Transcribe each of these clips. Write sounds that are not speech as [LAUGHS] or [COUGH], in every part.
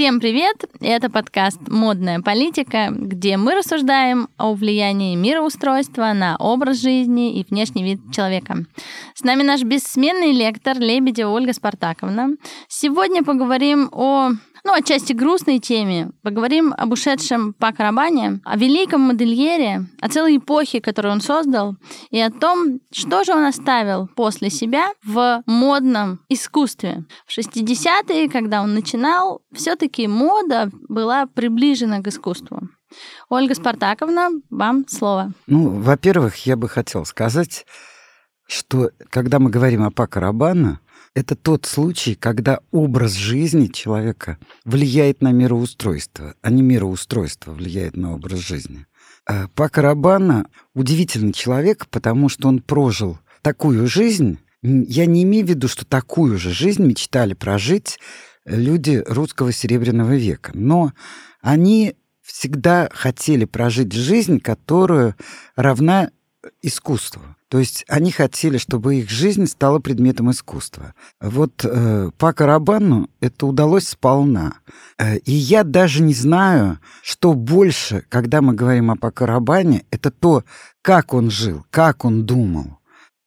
Всем привет! Это подкаст «Модная политика», где мы рассуждаем о влиянии мироустройства на образ жизни и внешний вид человека. С нами наш бессменный лектор Лебедева Ольга Спартаковна. Сегодня поговорим о ну, отчасти грустной теме. Поговорим об ушедшем Пак Рабане, о великом модельере, о целой эпохе, которую он создал, и о том, что же он оставил после себя в модном искусстве. В 60-е, когда он начинал, все таки мода была приближена к искусству. Ольга Спартаковна, вам слово. Ну, во-первых, я бы хотел сказать, что когда мы говорим о Пака Рабана, это тот случай, когда образ жизни человека влияет на мироустройство, а не мироустройство влияет на образ жизни. А Пака Рабана удивительный человек, потому что он прожил такую жизнь. Я не имею в виду, что такую же жизнь мечтали прожить люди русского серебряного века, но они всегда хотели прожить жизнь, которая равна искусству. То есть они хотели, чтобы их жизнь стала предметом искусства. Вот э, по Карабану это удалось сполна. Э, и я даже не знаю, что больше, когда мы говорим о Пакарабане, это то, как он жил, как он думал,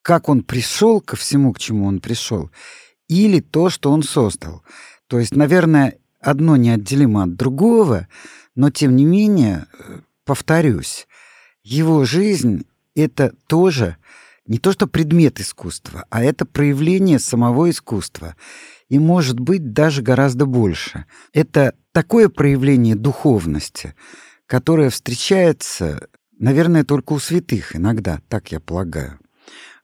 как он пришел ко всему, к чему он пришел, или то, что он создал. То есть, наверное, одно неотделимо от другого, но тем не менее, э, повторюсь, его жизнь это тоже не то что предмет искусства, а это проявление самого искусства. И может быть даже гораздо больше. Это такое проявление духовности, которое встречается, наверное, только у святых иногда, так я полагаю.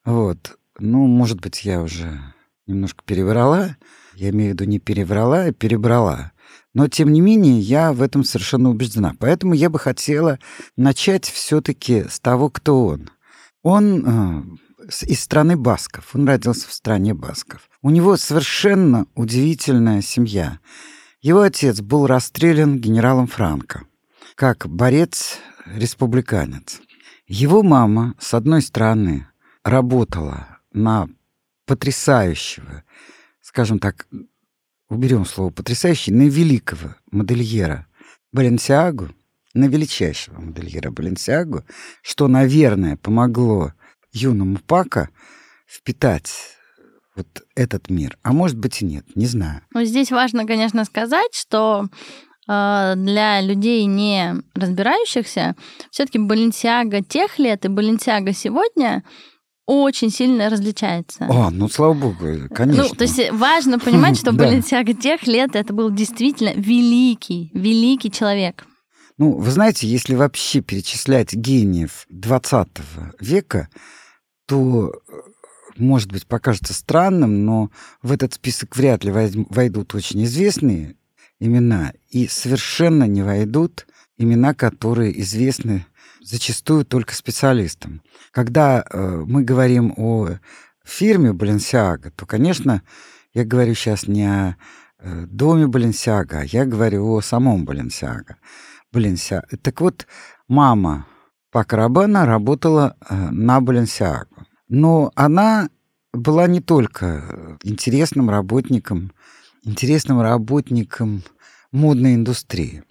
Вот. Ну, может быть, я уже немножко переврала. Я имею в виду не переврала, а перебрала. Но, тем не менее, я в этом совершенно убеждена. Поэтому я бы хотела начать все-таки с того, кто он. Он э, из страны басков. Он родился в стране басков. У него совершенно удивительная семья. Его отец был расстрелян генералом Франко как борец-республиканец. Его мама, с одной стороны, работала на потрясающего, скажем так, уберем слово «потрясающий», на великого модельера Баленсиагу, на величайшего модельера Баленсиагу, что, наверное, помогло юному Пака впитать вот этот мир. А может быть и нет, не знаю. Ну, здесь важно, конечно, сказать, что э, для людей, не разбирающихся, все-таки Баленсиага тех лет и Баленсиага сегодня очень сильно различается. О, ну слава богу, конечно. Ну, то есть важно понимать, что [LAUGHS] Баленсиага тех лет это был действительно великий, великий человек. Ну, вы знаете, если вообще перечислять гениев 20 века, то, э, может быть, покажется странным, но в этот список вряд ли войдут очень известные имена, и совершенно не войдут имена, которые известны зачастую только специалистам. Когда э, мы говорим о фирме Balenciaga, то, конечно, я говорю сейчас не о э, доме Balenciaga, а я говорю о самом Balenciaga. Balenciaga. Так вот, мама Пака Рабана работала э, на Balenciaga. Но она была не только интересным работником, интересным работником модной индустрии.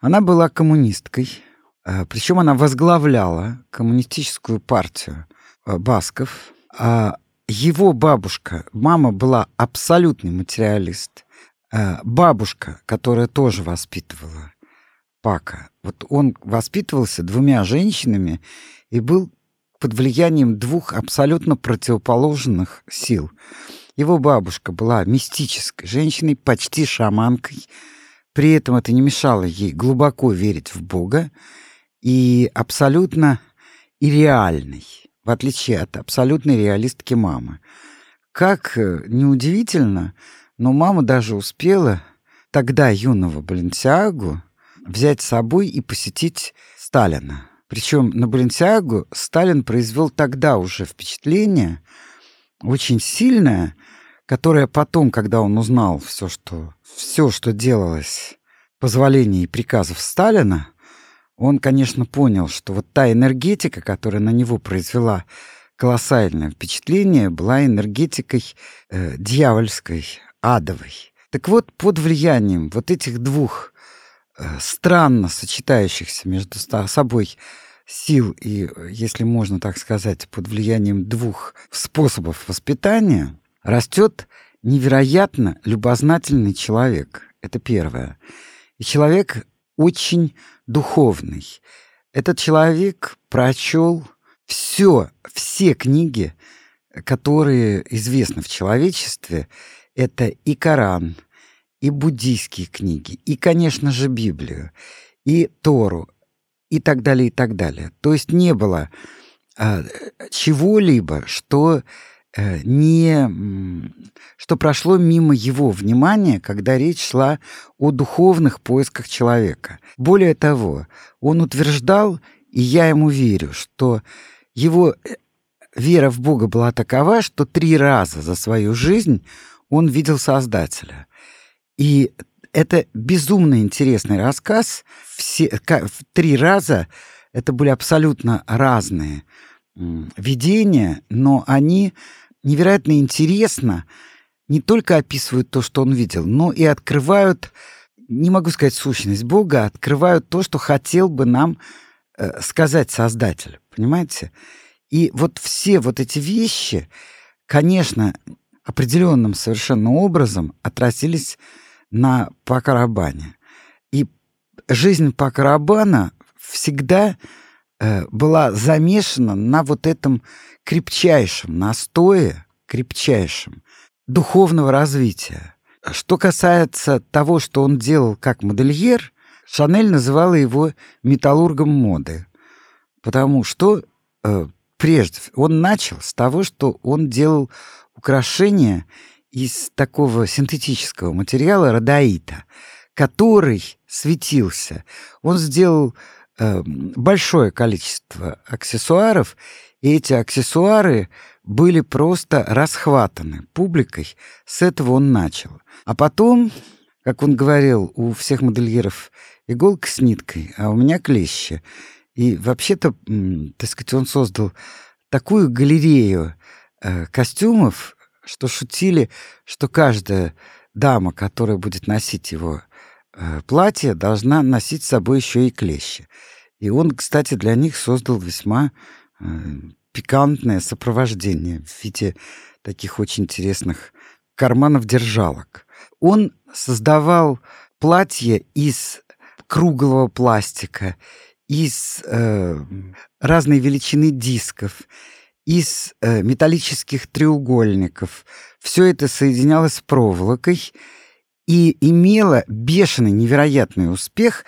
Она была коммунисткой, Э, Причем она возглавляла коммунистическую партию э, басков. А его бабушка, мама была абсолютный материалист. Бабушка, которая тоже воспитывала Пака, вот он воспитывался двумя женщинами и был под влиянием двух абсолютно противоположных сил. Его бабушка была мистической женщиной, почти шаманкой. При этом это не мешало ей глубоко верить в Бога и абсолютно ирреальный, в отличие от абсолютной реалистки мамы. Как э, неудивительно, но мама даже успела тогда юного Баленсиагу взять с собой и посетить Сталина. Причем на Баленсиагу Сталин произвел тогда уже впечатление очень сильное, которое потом, когда он узнал все, что, все, что делалось позволения и приказов Сталина, он, конечно, понял, что вот та энергетика, которая на него произвела колоссальное впечатление, была энергетикой э, дьявольской, адовой. Так вот, под влиянием вот этих двух э, странно сочетающихся между собой сил и, если можно так сказать, под влиянием двух способов воспитания, растет невероятно любознательный человек. Это первое. И человек очень духовный. Этот человек прочел все, все книги, которые известны в человечестве. Это и Коран, и буддийские книги, и, конечно же, Библию, и Тору, и так далее, и так далее. То есть не было а, чего-либо, что не, что прошло мимо его внимания, когда речь шла о духовных поисках человека. Более того, он утверждал, и я ему верю, что его э, вера в Бога была такова, что три раза за свою жизнь он видел Создателя. И это безумно интересный рассказ. Все, три раза это были абсолютно разные видения, но они невероятно интересно не только описывают то, что он видел, но и открывают, не могу сказать сущность Бога, а открывают то, что хотел бы нам э, сказать Создатель. Понимаете? И вот все вот эти вещи, конечно, определенным совершенно образом отразились на Пакарабане. И жизнь Пакарабана всегда была замешана на вот этом крепчайшем настое, крепчайшем духовного развития. Что касается того, что он делал как модельер, Шанель называла его металлургом моды, потому что э, прежде он начал с того, что он делал украшения из такого синтетического материала родоита, который светился. Он сделал э, большое количество аксессуаров и эти аксессуары были просто расхватаны публикой. С этого он начал. А потом, как он говорил, у всех модельеров иголка с ниткой, а у меня клещи. И вообще-то, так сказать, он создал такую галерею э, костюмов, что шутили, что каждая дама, которая будет носить его платье, должна носить с собой еще и клещи. И он, кстати, для них создал весьма Э, пикантное сопровождение в виде таких очень интересных карманов-держалок. Он создавал платья из круглого пластика, из э, разной величины дисков, из э, металлических треугольников. Все это соединялось с проволокой и имело бешеный, невероятный успех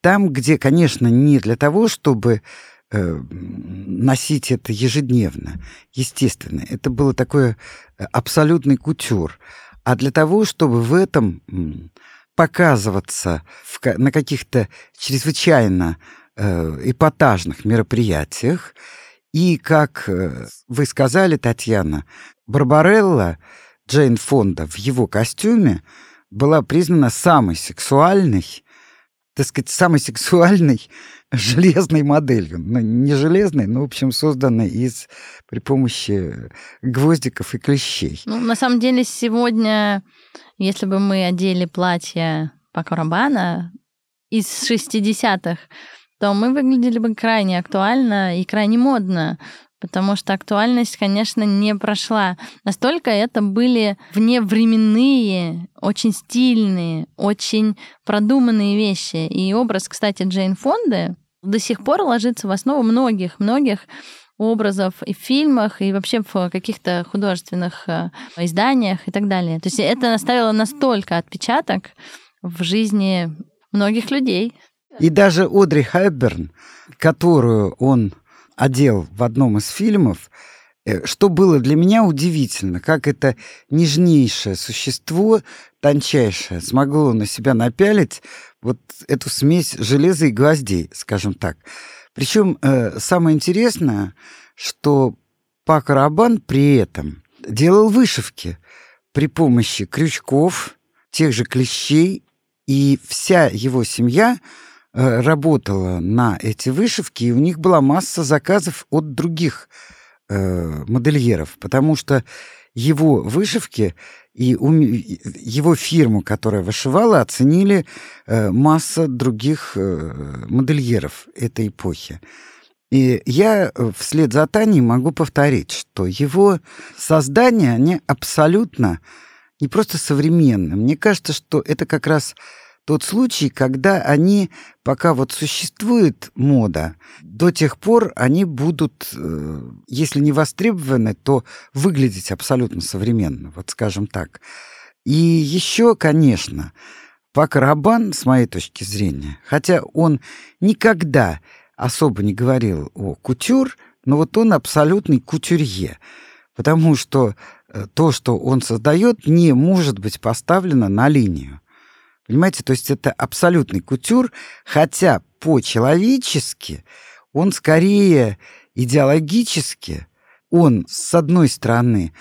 там, где, конечно, не для того, чтобы Э, носить это ежедневно, естественно. Это было такое э, абсолютный кутюр. А для того, чтобы в этом показываться в, на каких-то чрезвычайно э, эпатажных мероприятиях, и, как э, вы сказали, Татьяна, Барбарелла Джейн Фонда в его костюме была признана самой сексуальной, так сказать, самой сексуальной [LAUGHS] железной моделью. Ну, не железной, но, в общем, созданной из при помощи гвоздиков и клещей. Ну, на самом деле, сегодня, если бы мы одели платье по Карабана из 60-х, то мы выглядели бы крайне актуально и крайне модно потому что актуальность, конечно, не прошла. Настолько это были вневременные, очень стильные, очень продуманные вещи. И образ, кстати, Джейн Фонды до сих пор ложится в основу многих-многих образов и в фильмах, и вообще в каких-то художественных э, изданиях и так далее. То есть это оставило настолько отпечаток в жизни многих людей. И даже Одри Хэбберн, которую он одел в одном из фильмов, э, что было для меня удивительно, как это нежнейшее существо, тончайшее, смогло на себя напялить вот эту смесь железа и гвоздей, скажем так. Причем э, самое интересное, что Пак Рабан при этом делал вышивки при помощи крючков, тех же клещей, и вся его семья работала на эти вышивки, и у них была масса заказов от других э, модельеров, потому что его вышивки и его фирму, которая вышивала, оценили э, масса других э, модельеров этой эпохи. И я э, вслед за Таней могу повторить, что его создания, они абсолютно не просто современны. Мне кажется, что это как раз тот случай, когда они, пока вот существует мода, до тех пор они будут, э, если не востребованы, то выглядеть абсолютно современно, вот скажем так. И еще, конечно, Пак Рабан, с моей точки зрения, хотя он никогда особо не говорил о кутюр, но вот он абсолютный кутюрье, потому что э, то, что он создает, не может быть поставлено на линию. Понимаете, то есть это абсолютный кутюр, хотя по-человечески он скорее идеологически, он, с одной стороны,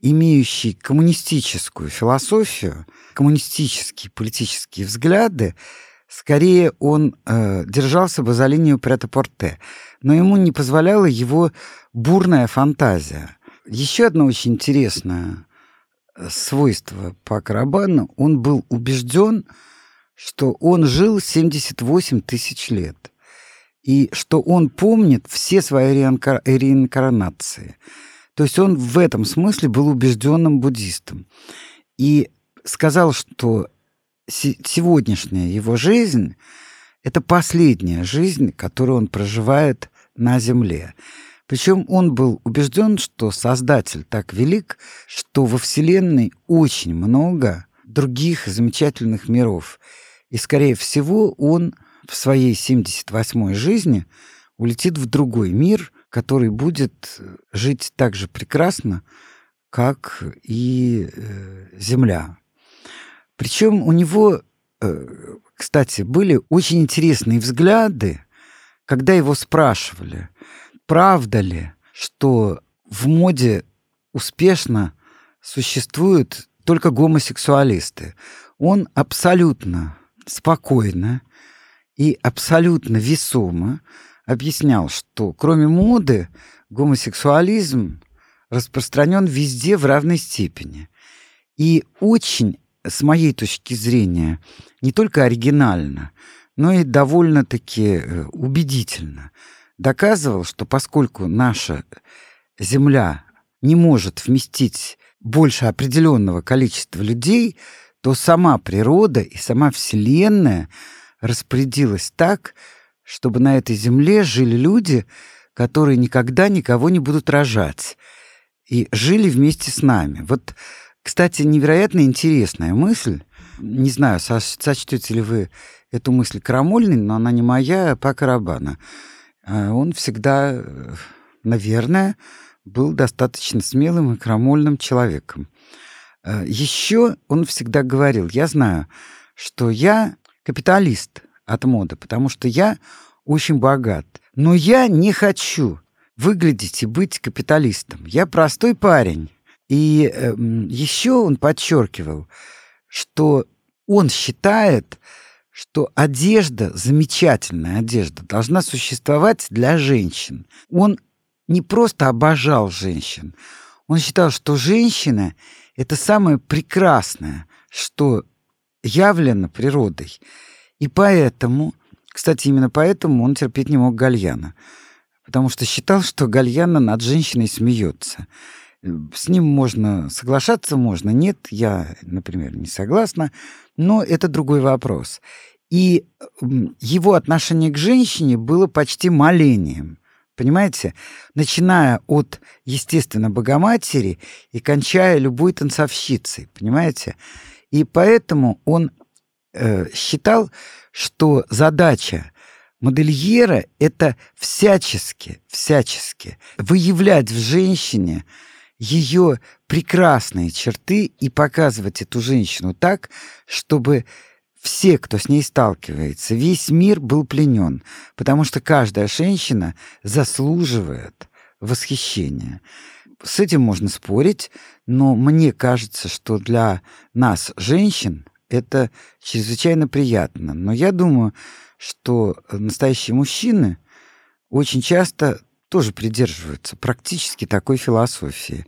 имеющий коммунистическую философию, коммунистические политические взгляды, скорее он э, держался бы за линию прета-порте, но ему не позволяла его бурная фантазия. Еще одно очень интересное свойства по Карабану, он был убежден, что он жил 78 тысяч лет, и что он помнит все свои реинкарнации. То есть он в этом смысле был убежденным буддистом. И сказал, что сегодняшняя его жизнь — это последняя жизнь, которую он проживает на Земле. Причем он был убежден, что Создатель так велик, что во Вселенной очень много других замечательных миров. И, скорее всего, он в своей 78-й жизни улетит в другой мир, который будет жить так же прекрасно, как и э, Земля. Причем у него, э, кстати, были очень интересные взгляды, когда его спрашивали, правда ли, что в моде успешно существуют только гомосексуалисты? Он абсолютно спокойно и абсолютно весомо объяснял, что кроме моды гомосексуализм распространен везде в равной степени. И очень, с моей точки зрения, не только оригинально, но и довольно-таки э, убедительно – доказывал, что поскольку наша Земля не может вместить больше определенного количества людей, то сама природа и сама Вселенная распорядилась так, чтобы на этой Земле жили люди, которые никогда никого не будут рожать, и жили вместе с нами. Вот, кстати, невероятно интересная мысль. Не знаю, сочтете ли вы эту мысль крамольной, но она не моя, а по Карабана. А он всегда, наверное, был достаточно смелым и крамольным человеком. А Еще он всегда говорил, я знаю, что я капиталист от моды, потому что я очень богат. Но я не хочу выглядеть и быть капиталистом. Я простой парень. И э, еще он подчеркивал, что он считает, что одежда, замечательная одежда, должна существовать для женщин. Он не просто обожал женщин, он считал, что женщина — это самое прекрасное, что явлено природой. И поэтому, кстати, именно поэтому он терпеть не мог Гальяна, потому что считал, что Гальяна над женщиной смеется. С ним можно соглашаться, можно нет. Я, например, не согласна, но это другой вопрос. И его отношение к женщине было почти молением. Понимаете? Начиная от, естественно, Богоматери и кончая любой танцовщицей. Понимаете? И поэтому он э, считал, что задача модельера — это всячески, всячески выявлять в женщине ее прекрасные черты и показывать эту женщину так, чтобы все, кто с ней сталкивается, весь мир был пленен, потому что каждая женщина заслуживает восхищения. С этим можно спорить, но мне кажется, что для нас, женщин, это чрезвычайно приятно. Но я думаю, что настоящие мужчины очень часто тоже придерживаются практически такой философии.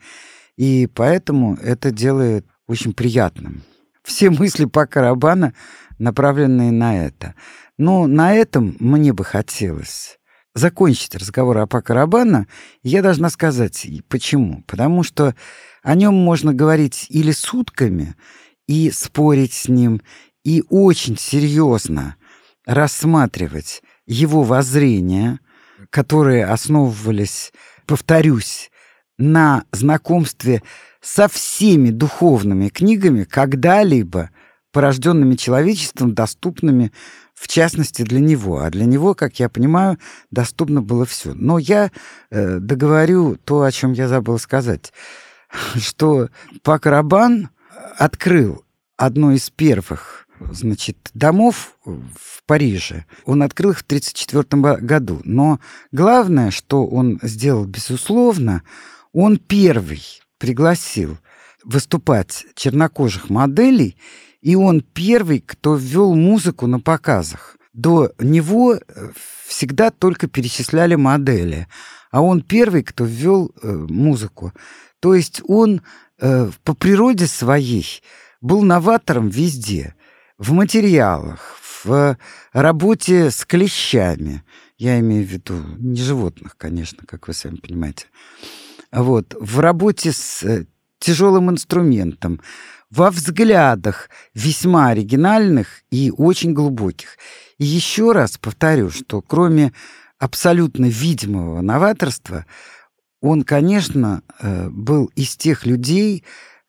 И поэтому это делает очень приятным. Все мысли по Карабана направленные на это. Но на этом мне бы хотелось закончить разговор о Пако Рабана. Я должна сказать, почему. Потому что о нем можно говорить или сутками, и спорить с ним, и очень серьезно рассматривать его воззрения, которые основывались, повторюсь, на знакомстве со всеми духовными книгами, когда-либо порожденными человечеством, доступными в частности для него. А для него, как я понимаю, доступно было все. Но я э, договорю то, о чем я забыл сказать, что Пакарабан открыл одно из первых значит, домов в Париже. Он открыл их в 1934 году. Но главное, что он сделал, безусловно, он первый пригласил выступать чернокожих моделей, и он первый, кто ввел музыку на показах. До него э, всегда только перечисляли модели, а он первый, кто ввел э, музыку. То есть он э, по природе своей был новатором везде. В материалах, в работе с клещами. Я имею в виду не животных, конечно, как вы сами понимаете. Вот. В работе с э, тяжелым инструментом, во взглядах весьма оригинальных и очень глубоких. И еще раз повторю, что кроме абсолютно видимого новаторства, он, конечно, э, был из тех людей,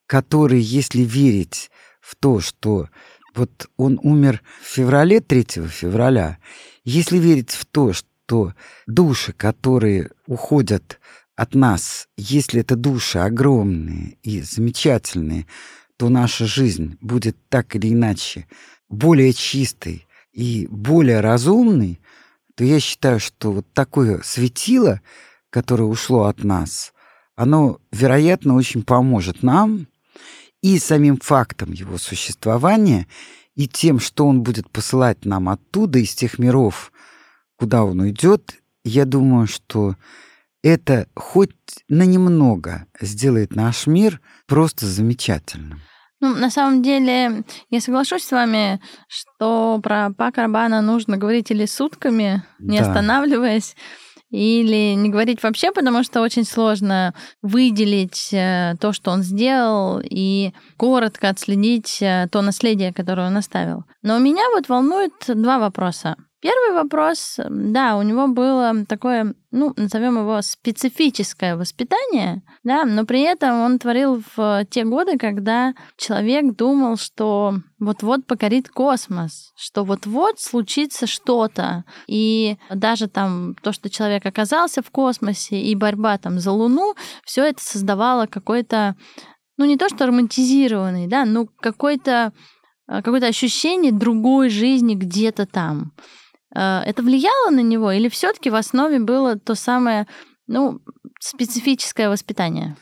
которые, если верить в то, что вот он умер в феврале, 3 февраля, если верить в то, что души, которые уходят от нас, если это души огромные и замечательные, то наша жизнь будет так или иначе более чистой и более разумной, то я считаю, что вот такое светило, которое ушло от нас, оно, вероятно, очень поможет нам и самим фактом его существования, и тем, что он будет посылать нам оттуда, из тех миров, куда он уйдет, я думаю, что это хоть на немного сделает наш мир просто замечательным. Ну, на самом деле, я соглашусь с вами, что про Пака Рабана нужно говорить или сутками, не да. останавливаясь, или не говорить вообще, потому что очень сложно выделить э, то, что он сделал, и коротко отследить э, то наследие, которое он оставил. Но меня вот волнует два вопроса. Первый вопрос, да, у него было такое, ну, назовем его специфическое воспитание, да, но при этом он творил в те годы, когда человек думал, что вот-вот покорит космос, что вот-вот случится что-то. И даже там то, что человек оказался в космосе, и борьба там за Луну, все это создавало какой-то, ну, не то что романтизированный, да, но какой-то какое-то ощущение другой жизни где-то там. Э, это влияло на него или все-таки в основе было то самое, ну, специфическое воспитание?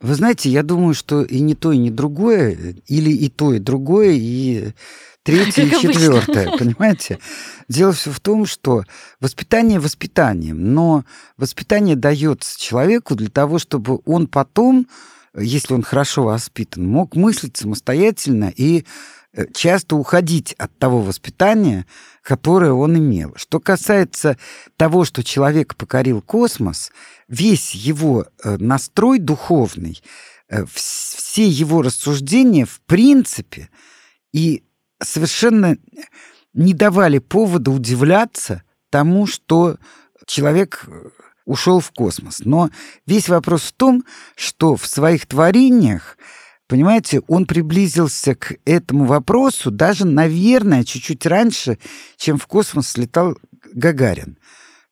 Вы знаете, я думаю, что и не то, и не другое, или и то, и другое, и третье, и четвертое, понимаете? Дело все в том, что воспитание воспитанием, но воспитание дается человеку для того, чтобы он потом, если он хорошо воспитан, мог мыслить самостоятельно и Э, часто уходить от того воспитания, которое он имел. Что касается того, что человек покорил космос, весь его э, настрой духовный, э, все его рассуждения в принципе и совершенно не давали повода удивляться тому, что человек ушел в космос. Но весь вопрос в том, что в своих творениях Понимаете, он приблизился к этому вопросу даже, наверное, чуть-чуть раньше, чем в космос слетал Гагарин.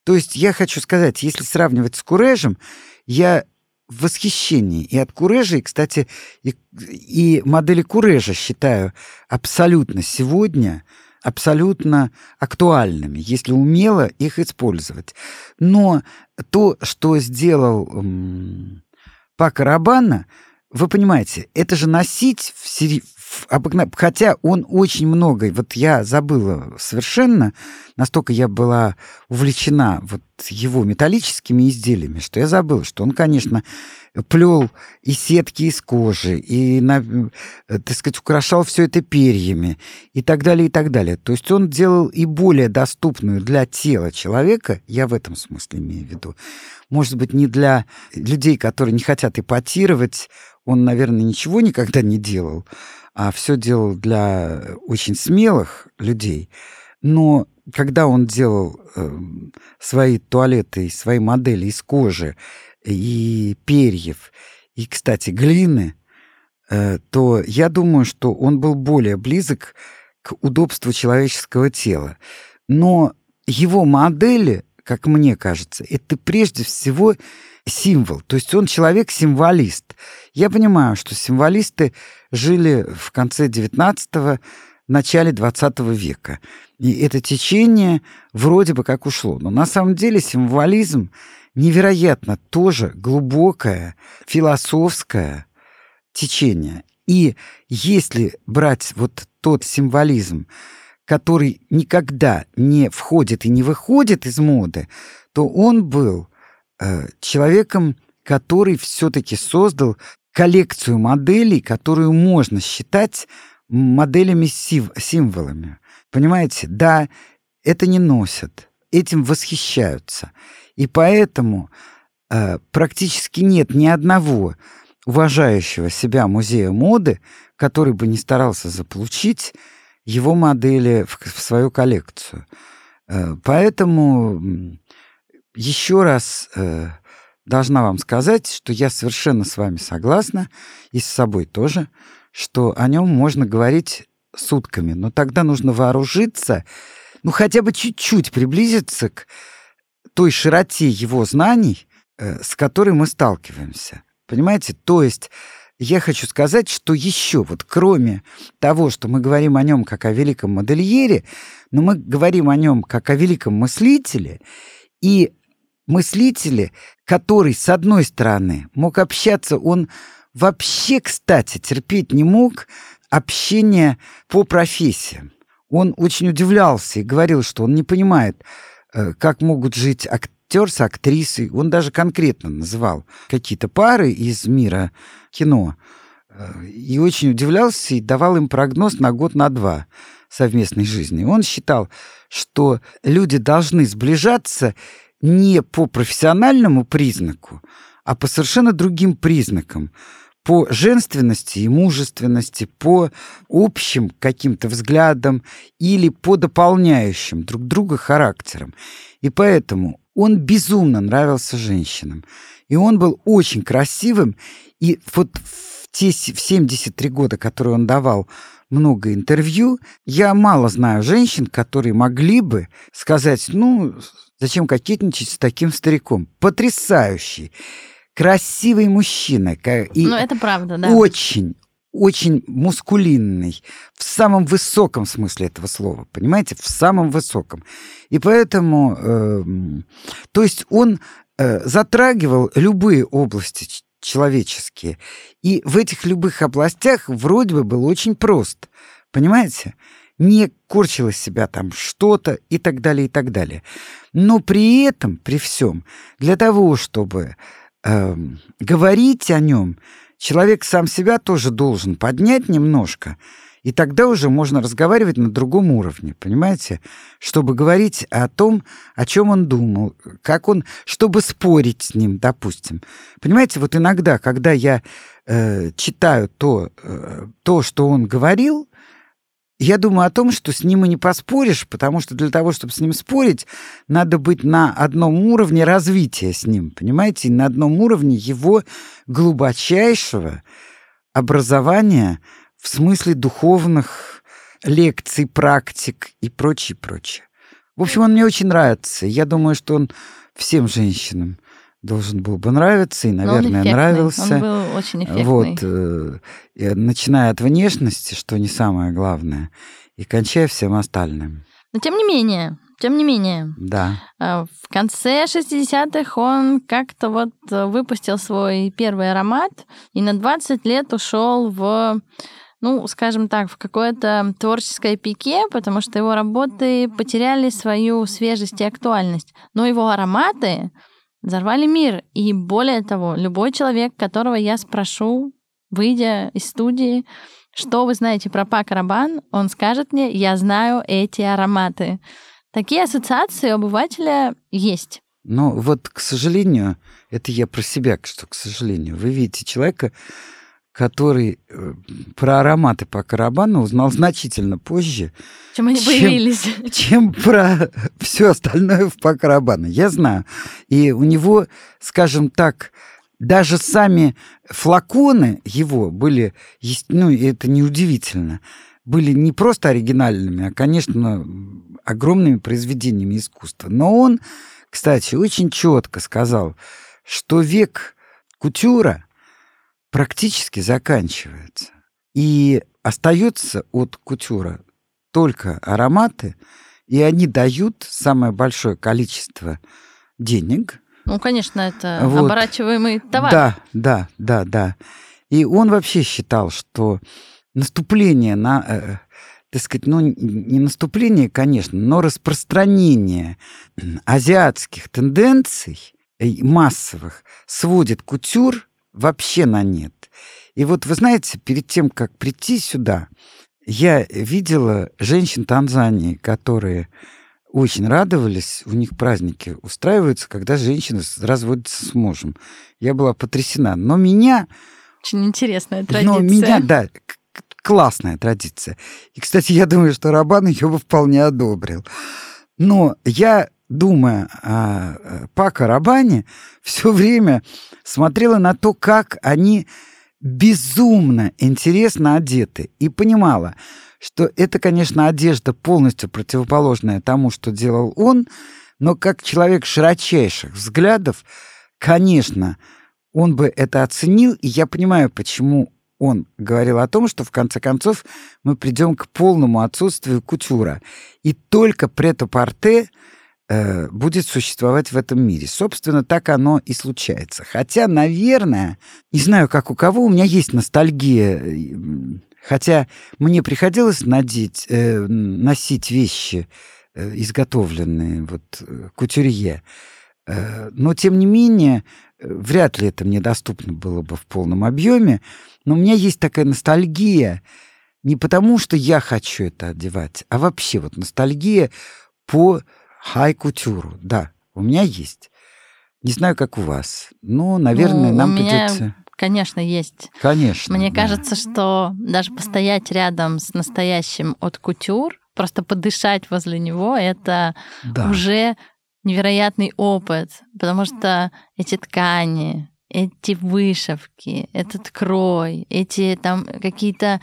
То есть я хочу сказать, если сравнивать с Курежем, я в восхищении и от Курежа, и, кстати, и, и модели Курежа считаю абсолютно сегодня абсолютно актуальными, если умело их использовать. Но то, что сделал м, Пака Рабана, вы понимаете, это же носить в, сери... обыкновенно... Хотя он очень много... Вот я забыла совершенно, настолько я была увлечена вот его металлическими изделиями, что я забыла, что он, конечно, плел и сетки из кожи, и, э, так сказать, украшал все это перьями, и так далее, и так далее. То есть он делал и более доступную для тела человека, я в этом смысле имею в виду, может быть, не для людей, которые не хотят эпатировать, он, наверное, ничего никогда не делал, а все делал для очень смелых людей. Но когда он делал э, свои туалеты, свои модели из кожи и перьев, и, кстати, глины, э, то я думаю, что он был более близок к удобству человеческого тела. Но его модели, как мне кажется, это прежде всего символ. То есть он человек-символист. Я понимаю, что символисты жили в конце XIX начале 20 века. И это течение вроде бы как ушло. Но на самом деле символизм невероятно тоже глубокое, философское течение. И если брать вот тот символизм, который никогда не входит и не выходит из моды, то он был э, человеком, который все-таки создал коллекцию моделей, которую можно считать моделями-символами. Понимаете? Да, это не носят, этим восхищаются. И поэтому э, практически нет ни одного уважающего себя музея моды, который бы не старался заполучить его модели в, в свою коллекцию. Э, поэтому еще раз э, должна вам сказать, что я совершенно с вами согласна, и с собой тоже, что о нем можно говорить сутками, но тогда нужно вооружиться, ну хотя бы чуть-чуть приблизиться к той широте его знаний, э, с которой мы сталкиваемся. Понимаете? То есть я хочу сказать, что еще вот кроме того, что мы говорим о нем как о великом модельере, но мы говорим о нем как о великом мыслителе, и мыслителе, который, с одной стороны, мог общаться, он вообще, кстати, терпеть не мог общение по профессиям. Он очень удивлялся и говорил, что он не понимает, э, как могут жить актер с актрисой. Он даже конкретно называл какие-то пары из мира кино. Э, и очень удивлялся и давал им прогноз на год, на два совместной жизни. Он считал, что люди должны сближаться не по профессиональному признаку, а по совершенно другим признакам по женственности и мужественности, по общим каким-то взглядам или по дополняющим друг друга характерам. И поэтому он безумно нравился женщинам. И он был очень красивым. И вот в те в 73 года, которые он давал много интервью, я мало знаю женщин, которые могли бы сказать, ну, зачем кокетничать с таким стариком? Потрясающий красивый мужчина. И ну, это правда, да. Очень, очень мускулинный, в самом высоком смысле этого слова, понимаете, в самом высоком. И поэтому, э, то есть он э, затрагивал любые области человеческие, и в этих любых областях вроде бы был очень прост, понимаете? Не корчило себя там что-то и так далее, и так далее. Но при этом, при всем, для того, чтобы э, говорить о нем, человек сам себя тоже должен поднять немножко, и тогда уже можно разговаривать на другом уровне, понимаете? Чтобы говорить о том, о чем он думал, как он, чтобы спорить с ним, допустим. Понимаете, вот иногда, когда я э, читаю то, э, то, что он говорил, я думаю о том, что с ним и не поспоришь, потому что для того, чтобы с ним спорить, надо быть на одном уровне развития с ним, понимаете, на одном уровне его глубочайшего образования в смысле духовных лекций, практик и прочее, прочее. В общем, он мне очень нравится. Я думаю, что он всем женщинам должен был бы нравиться, и, наверное, он нравился. Он был очень эффектный. Вот, э, начиная от внешности, что не самое главное, и кончая всем остальным. Но тем не менее, тем не менее, да. Э, в конце 60-х он как-то вот выпустил свой первый аромат и на 20 лет ушел в ну, скажем так, в какое-то творческое пике, потому что его работы потеряли свою свежесть и актуальность. Но его ароматы взорвали мир. И более того, любой человек, которого я спрошу, выйдя из студии, что вы знаете про Пак Рабан, он скажет мне, я знаю эти ароматы. Такие ассоциации у обывателя есть. Но вот, к сожалению, это я про себя, что, к сожалению, вы видите человека, который э, про ароматы по Карабану узнал значительно позже, чем они чем, появились, чем про все остальное в по Карабану. Я знаю. И у него, скажем так, даже сами флаконы его были, ну, это неудивительно, были не просто оригинальными, а, конечно, огромными произведениями искусства. Но он, кстати, очень четко сказал, что век кутюра практически заканчивается. И остается от кутюра только ароматы, и они дают самое большое количество денег. Ну, конечно, это вот. оборачиваемый товар. Да, да, да, да. И он вообще считал, что наступление на, э, так сказать, ну, не наступление, конечно, но распространение азиатских тенденций э, массовых сводит кутюр вообще на нет. И вот вы знаете, перед тем, как прийти сюда, я видела женщин Танзании, которые очень радовались, у них праздники устраиваются, когда женщина разводится с мужем. Я была потрясена. Но меня... Очень интересная традиция. Но меня, да, классная традиция. И, кстати, я думаю, что Рабан ее бы вполне одобрил. Но я думая о Пако Рабане, все время смотрела на то, как они безумно интересно одеты, и понимала, что это, конечно, одежда полностью противоположная тому, что делал он, но как человек широчайших взглядов, конечно, он бы это оценил, и я понимаю, почему он говорил о том, что в конце концов мы придем к полному отсутствию кутюра. И только прето-порте э, будет существовать в этом мире. Собственно, так оно и случается. Хотя, наверное, не знаю, как у кого, у меня есть ностальгия. Хотя мне приходилось надеть, э, носить вещи, э, изготовленные вот э, кутюрье. Э, но, тем не менее, э, вряд ли это мне доступно было бы в полном объеме. Но у меня есть такая ностальгия не потому, что я хочу это одевать, а вообще вот ностальгия по хай-кутюру. Да, у меня есть. Не знаю, как у вас. Но, наверное, ну, нам меня... придется... Конечно, есть. Конечно. Мне да. кажется, что даже постоять рядом с настоящим от кутюр, просто подышать возле него, это да. уже невероятный опыт, потому что эти ткани, эти вышивки, этот крой, эти там какие-то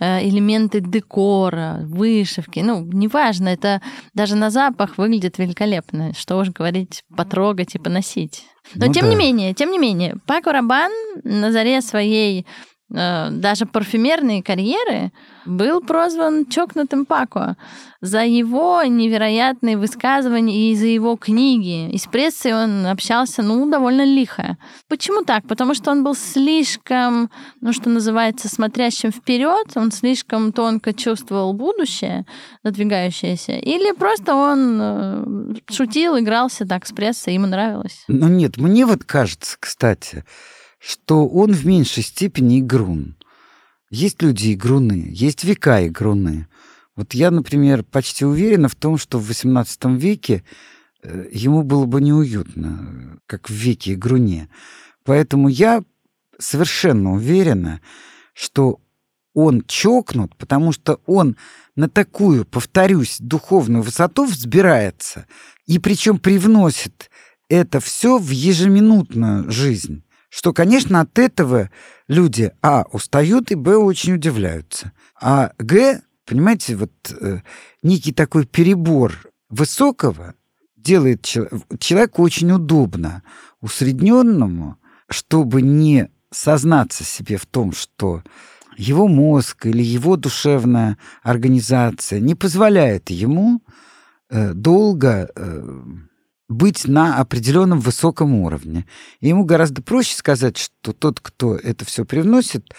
э, элементы декора, вышивки, ну, неважно, это даже на запах выглядит великолепно. Что уж говорить, потрогать и поносить. Но ну, тем да. не менее, тем не менее, Пако Рабан на заре своей даже парфюмерной карьеры был прозван чокнутым Пако за его невероятные высказывания и за его книги. И с прессой он общался, ну, довольно лихо. Почему так? Потому что он был слишком, ну, что называется, смотрящим вперед, он слишком тонко чувствовал будущее, надвигающееся, или просто он э, шутил, игрался так с прессой, ему нравилось? Ну нет, мне вот кажется, кстати, что он в меньшей степени игрун. Есть люди игруны, есть века игруны. Вот я, например, почти уверена в том, что в XVIII веке э, ему было бы неуютно, как в веке игруне. Поэтому я совершенно уверена, что он чокнут, потому что он на такую, повторюсь, духовную высоту взбирается, и причем привносит это все в ежеминутную жизнь что, конечно, от этого люди, а, устают, и, б, очень удивляются. А, г, понимаете, вот э, некий такой перебор высокого делает человеку очень удобно усредненному, чтобы не сознаться себе в том, что его мозг или его душевная организация не позволяет ему э, долго э, быть на определенном высоком уровне. И ему гораздо проще сказать, что тот, кто это все привносит,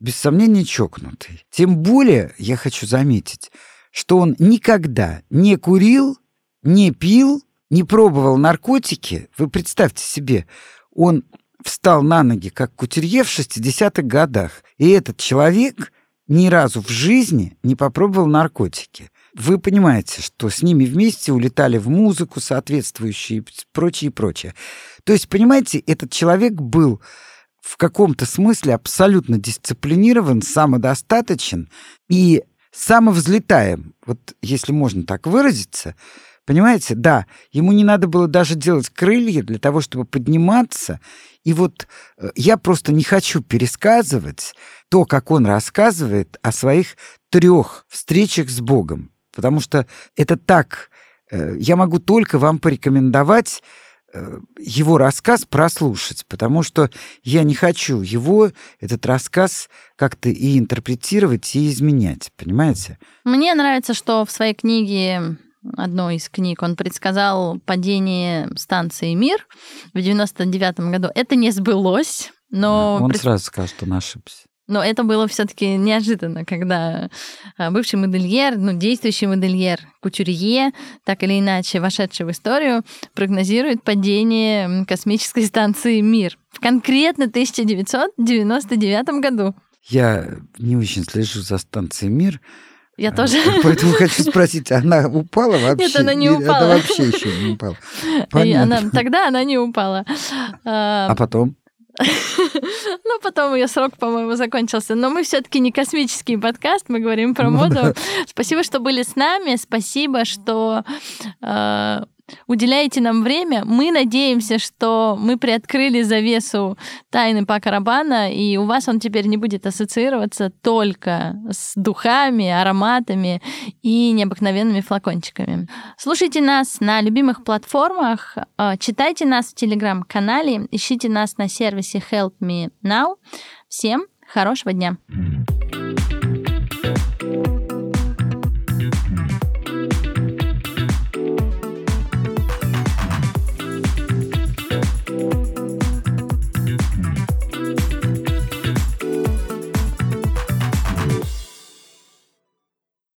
без сомнения чокнутый. Тем более, я хочу заметить, что он никогда не курил, не пил, не пробовал наркотики. Вы представьте себе, он встал на ноги как кутюрье в 60-х годах. И этот человек ни разу в жизни не попробовал наркотики. Вы понимаете, что с ними вместе улетали в музыку соответствующие прочее, и прочее. То есть, понимаете, этот человек был в каком-то смысле абсолютно дисциплинирован, самодостаточен и самовзлетаем, вот если можно так выразиться, Понимаете? Да, ему не надо было даже делать крылья для того, чтобы подниматься. И вот э, я просто не хочу пересказывать то, как он рассказывает о своих трех встречах с Богом. Потому что это так. Э, я могу только вам порекомендовать э, его рассказ прослушать, потому что я не хочу его, этот рассказ, как-то и интерпретировать, и изменять, понимаете? Мне нравится, что в своей книге одной из книг, он предсказал падение станции «Мир» в 99 году. Это не сбылось, но... Он пред... сразу сказал, что он ошибся. Но это было все-таки неожиданно, когда а, бывший модельер, ну, действующий модельер Кутюрье, так или иначе вошедший в историю, прогнозирует падение космической станции «Мир» в конкретно 1999 году. Я не очень слежу за станцией «Мир», я а, тоже. [LAUGHS] Поэтому хочу спросить, она упала вообще? Нет, она не упала. Она вообще еще не упала. Она, тогда она не упала. А, а потом? [LAUGHS] Ну, потом ее срок, по-моему, закончился. Но мы все-таки не космический подкаст, мы говорим про ну, моду. Спасибо, что были с нами. Спасибо, что э, уделяете нам время. Мы надеемся, что мы приоткрыли завесу тайны Пака Рабана, и у вас он теперь не будет ассоциироваться только с духами, ароматами и необыкновенными флакончиками. Слушайте нас на любимых платформах, а, читайте нас в телеграм-канале, ищите нас на сервисе Help Me Now. Всем хорошего дня!